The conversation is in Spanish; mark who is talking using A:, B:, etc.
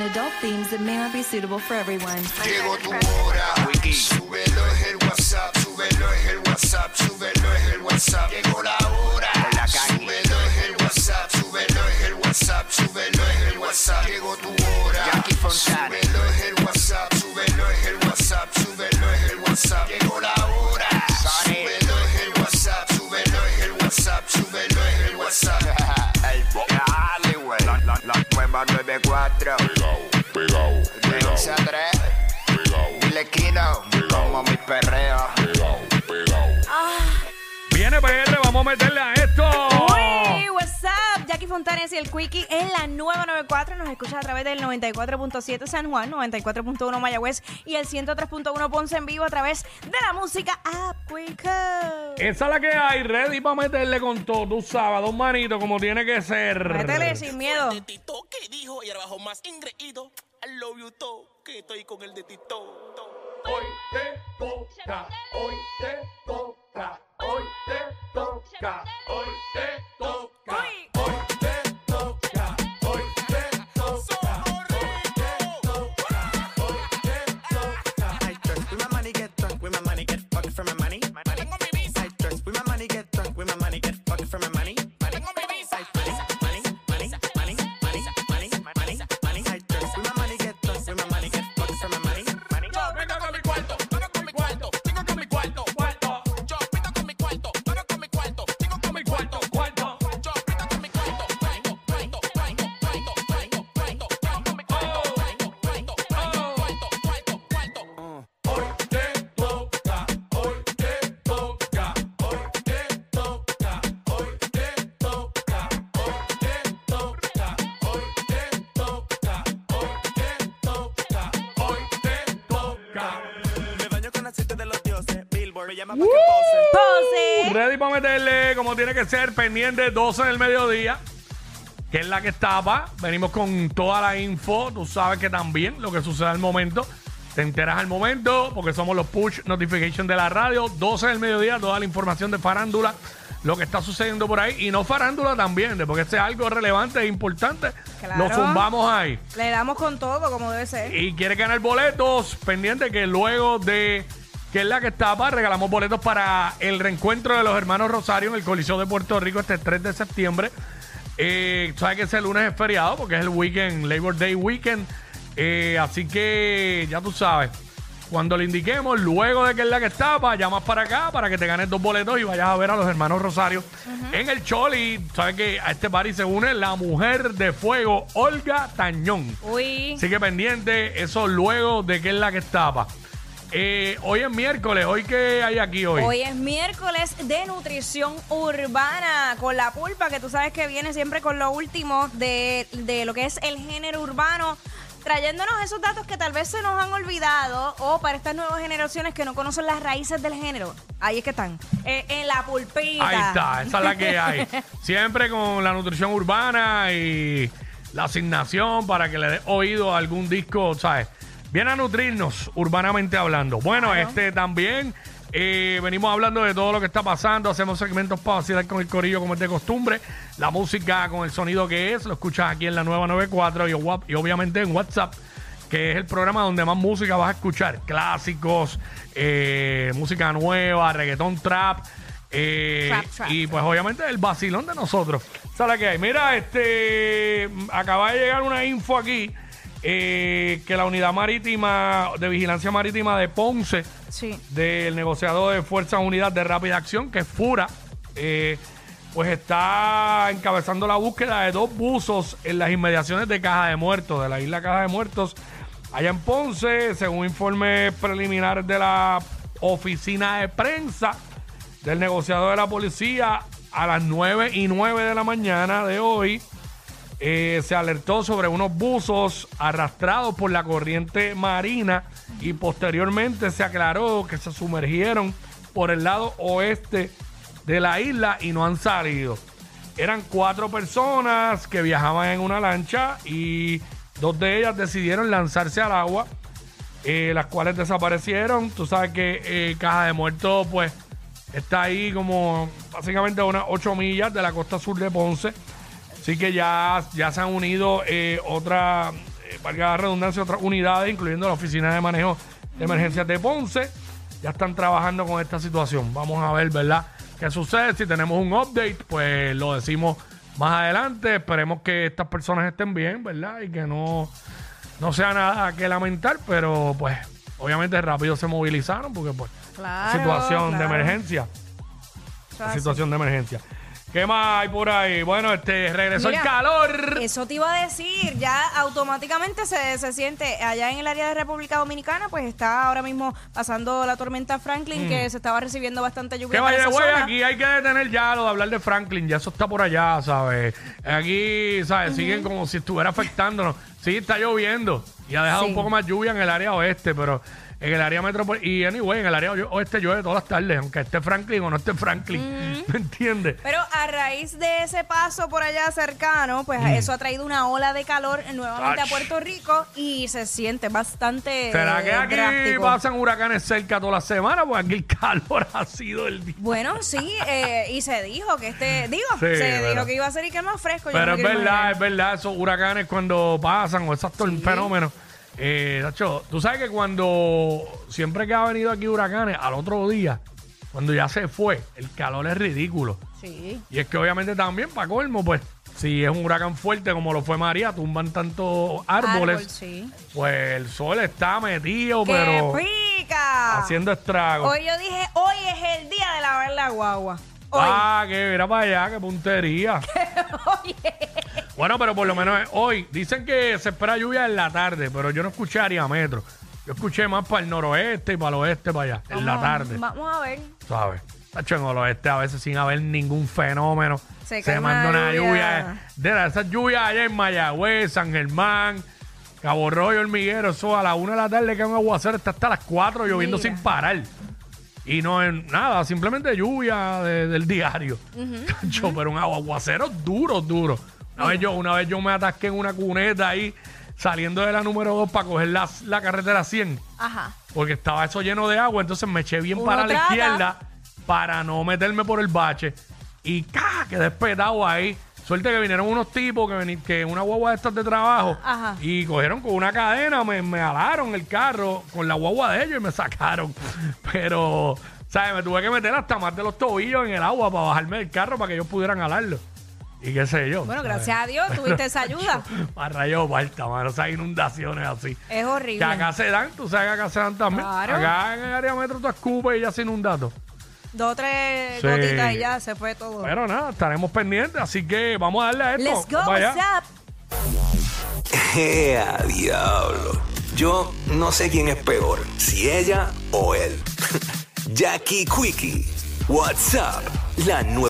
A: and adult themes that may not be suitable for everyone.
B: Llegó tu hora. Súbelo es el WhatsApp, súbelo es el WhatsApp, súbelo es el WhatsApp. Llegó la hora. Súbelo es el WhatsApp, súbelo es el WhatsApp, súbelo es el WhatsApp. Llegó tu hora. Súbelo es
C: 94.
D: Pegao, pegao,
C: De 11 a 3.
D: pegao,
C: Dile Kino. Como mi perreo.
D: pegao, pegao.
E: Viene PR, vamos a meterle a esto.
F: El Quickie en la nueva 94. Nos escuchas a través del 94.7 San Juan, 94.1 Mayagüez y el 103.1 Ponce en vivo a través de la música App Quico.
E: Esa es la que hay, ready para meterle con todo. Tú sabes, dos manitos como tiene que ser.
F: Métele sin miedo.
G: de Tito que dijo y ahora bajo más ingreído. I love you todo, que estoy con el de Tito.
E: Hoy te toca, hoy te toca, hoy te toca, hoy te toca. Toca.
H: Me baño con aceite de los dioses. Billboard me llama pa' que pose.
F: Pose.
E: Ready para meterle como tiene que ser, pendiente 12 del mediodía, que es la que estaba. Venimos con toda la info. Tú sabes que también lo que sucede al momento, te enteras al momento, porque somos los push notification de la radio. 12 del mediodía, toda la información de farándula, lo que está sucediendo por ahí. Y no farándula también, de porque este es algo relevante e importante.
F: Claro.
E: Lo zumbamos ahí.
F: Le damos con todo, como debe ser.
E: Y quiere ganar boletos, pendiente que luego de que es la que estaba, regalamos boletos para el reencuentro de los hermanos Rosario en el Coliseo de Puerto Rico este 3 de septiembre. Eh, Sabes que ese lunes es feriado porque es el weekend, Labor Day weekend. Eh, así que ya tú sabes. Cuando le indiquemos, luego de que es la que estaba, llamas para acá para que te ganes dos boletos y vayas a ver a los hermanos Rosario en el Choli. Sabes que a este party se une la mujer de fuego, Olga Tañón.
F: Uy.
E: Así que pendiente, eso luego de que es la que estaba. Eh, hoy es miércoles, hoy que hay aquí hoy.
F: Hoy es miércoles de nutrición urbana con la pulpa, que tú sabes que viene siempre con lo último de, de lo que es el género urbano, trayéndonos esos datos que tal vez se nos han olvidado o para estas nuevas generaciones que no conocen las raíces del género. Ahí es que están, eh, en la pulpita.
E: Ahí está, esa es la que hay. Siempre con la nutrición urbana y la asignación para que le dé oído a algún disco, ¿sabes? Viene a nutrirnos urbanamente hablando. Bueno, este también eh, venimos hablando de todo lo que está pasando. Hacemos segmentos para vacilar con el corillo como es de costumbre. La música con el sonido que es, lo escuchas aquí en la nueva 94 y, obviamente en WhatsApp que es el programa donde más música vas a escuchar. Clásicos, eh, música nueva, reggaetón trap. eh,
F: Trap, trap.
E: y pues obviamente el vacilón de nosotros. ¿Sabes qué hay? Mira, este acaba de llegar una info aquí eh, que la unidad marítima de vigilancia marítima de Ponce
F: Sí.
E: del negociador de Fuerzas Unidas de Rápida Acción, que es FURA, eh, pues está encabezando la búsqueda de dos buzos en las inmediaciones de Caja de Muertos, de la isla Caja de Muertos, allá en Ponce, según informes preliminares de la oficina de prensa del negociador de la policía, a las 9 y 9 de la mañana de hoy, eh, se alertó sobre unos buzos arrastrados por la corriente marina y posteriormente se aclaró que se sumergieron por el lado oeste de la isla y no han salido. Eran cuatro personas que viajaban en una lancha y dos de ellas decidieron lanzarse al agua, eh, las cuales desaparecieron. Tú sabes que eh, Caja de Muertos pues está ahí como básicamente a unas 8 millas de la costa sur de Ponce. Así que ya, ya se han unido eh, otra, eh, valga la redundancia, otras unidades, incluyendo la Oficina de Manejo de Emergencias de Ponce, ya están trabajando con esta situación. Vamos a ver, ¿verdad? ¿Qué sucede? Si tenemos un update, pues lo decimos más adelante. Esperemos que estas personas estén bien, ¿verdad? Y que no, no sea nada que lamentar, pero pues obviamente rápido se movilizaron porque pues
F: Claro,
E: situación de emergencia. Situación de emergencia. ¿Qué más hay por ahí? Bueno, este regresó
F: Mira,
E: el calor.
F: Eso te iba a decir, ya automáticamente se, se siente allá en el área de República Dominicana, pues está ahora mismo pasando la tormenta Franklin, que se estaba recibiendo bastante
E: Que
F: lluvia para
E: vaya, güey, aquí hay que detener ya lo de hablar de Franklin, ya eso está por allá, ¿sabes? Aquí, ¿sabes? Siguen como si estuviera afectándonos. Sí, está lloviendo y ha dejado
F: Sí.
E: un poco más lluvia en el área oeste, pero en el área metropolitana, y anyway, en el área oeste llueve todas las tardes, aunque esté Franklin o no esté Franklin, ¿me entiendes?
F: Pero a raíz de ese paso por allá cercano, pues eso ha traído una ola de calor nuevamente
E: Ach.
F: a Puerto Rico y se siente bastante
E: ¿Será que
F: eh,
E: aquí
F: drástico.
E: pasan huracanes cerca toda la semana? Pues aquí el calor ha sido el día.
F: Bueno, sí, eh, y se dijo que este, digo,
E: Sí,
F: se
E: pero-
F: dijo que iba a ser y que más fresco.
E: Pero
F: no
E: es verdad,
F: imaginar.
E: es verdad, esos huracanes cuando pasan o esos tor- fenómenos. Eh, Nacho, tú sabes que cuando siempre que ha venido aquí huracanes, al otro día, cuando ya se fue, el calor es ridículo.
F: Sí.
E: Y es que obviamente también, para colmo, pues, si es un huracán fuerte como lo fue María, tumban tantos árboles,
F: Árbol, sí.
E: pues el sol está metido,
F: ¡Qué
E: pero
F: pica!
E: haciendo estragos.
F: Hoy yo dije, hoy es el día de lavar la guagua. Hoy.
E: Ah, que mira para allá, qué puntería. Bueno, pero por lo menos hoy dicen que se espera lluvia en la tarde, pero yo no escuché área metro. Yo escuché más para el noroeste y para el oeste, para allá, en la
F: Vamos-
E: tarde,
F: Vamos a ver.
E: ¿sabes? Tacho, en el oeste a veces sin haber ningún fenómeno.
F: Se
E: Se, manda
F: una lluvia.
E: lluvia. De la- esas lluvias allá en Mayagüez, San Germán, Cabo Rojo, Hormiguero, eso a la una de la tarde que un aguacero está hasta las 4 lloviendo
F: Mira.
E: sin parar. Y no es nada, simplemente lluvia de- del diario. Tacho, pero un aguacero duro, duro. Una vez, yo, una vez yo me atasqué en una cuneta ahí, saliendo de la número 2 para coger la, la carretera 100,
F: Ajá.
E: porque estaba eso lleno de agua, entonces me eché bien
F: Uno
E: para la
F: trata.
E: izquierda para no meterme por el bache. Y ¡ca! quedé despetado ahí. Suerte que vinieron unos tipos que, veni- que una guagua de estas de trabajo
F: Ajá.
E: y cogieron con una cadena, me, me alaron el carro con la guagua de ellos y me sacaron. Pero, ¿sabes? Me tuve que meter hasta más de los tobillos en el agua para bajarme del carro para que ellos pudieran alarlo. Y qué sé yo.
F: Bueno, gracias a Dios tuviste esa ayuda.
E: Para rayos falta, mano. Esas inundaciones así.
F: Es
E: Que
F: horrible.
E: acá se dan, tú sabes que acá se dan también.
F: Claro.
E: Acá en el área metro tú escupes y ya se inunda todo.
F: Dos o tres
E: Sí.
F: gotitas y ya se fue todo.
E: Pero nada, estaremos pendientes, así que vamos a darle a esto.
F: Let's go,
E: Vamos allá.
F: what's up?
I: ¡Ea, diablo! Yo no sé quién es peor, si ella o él. Jackie Quickie, WhatsApp, la nueva.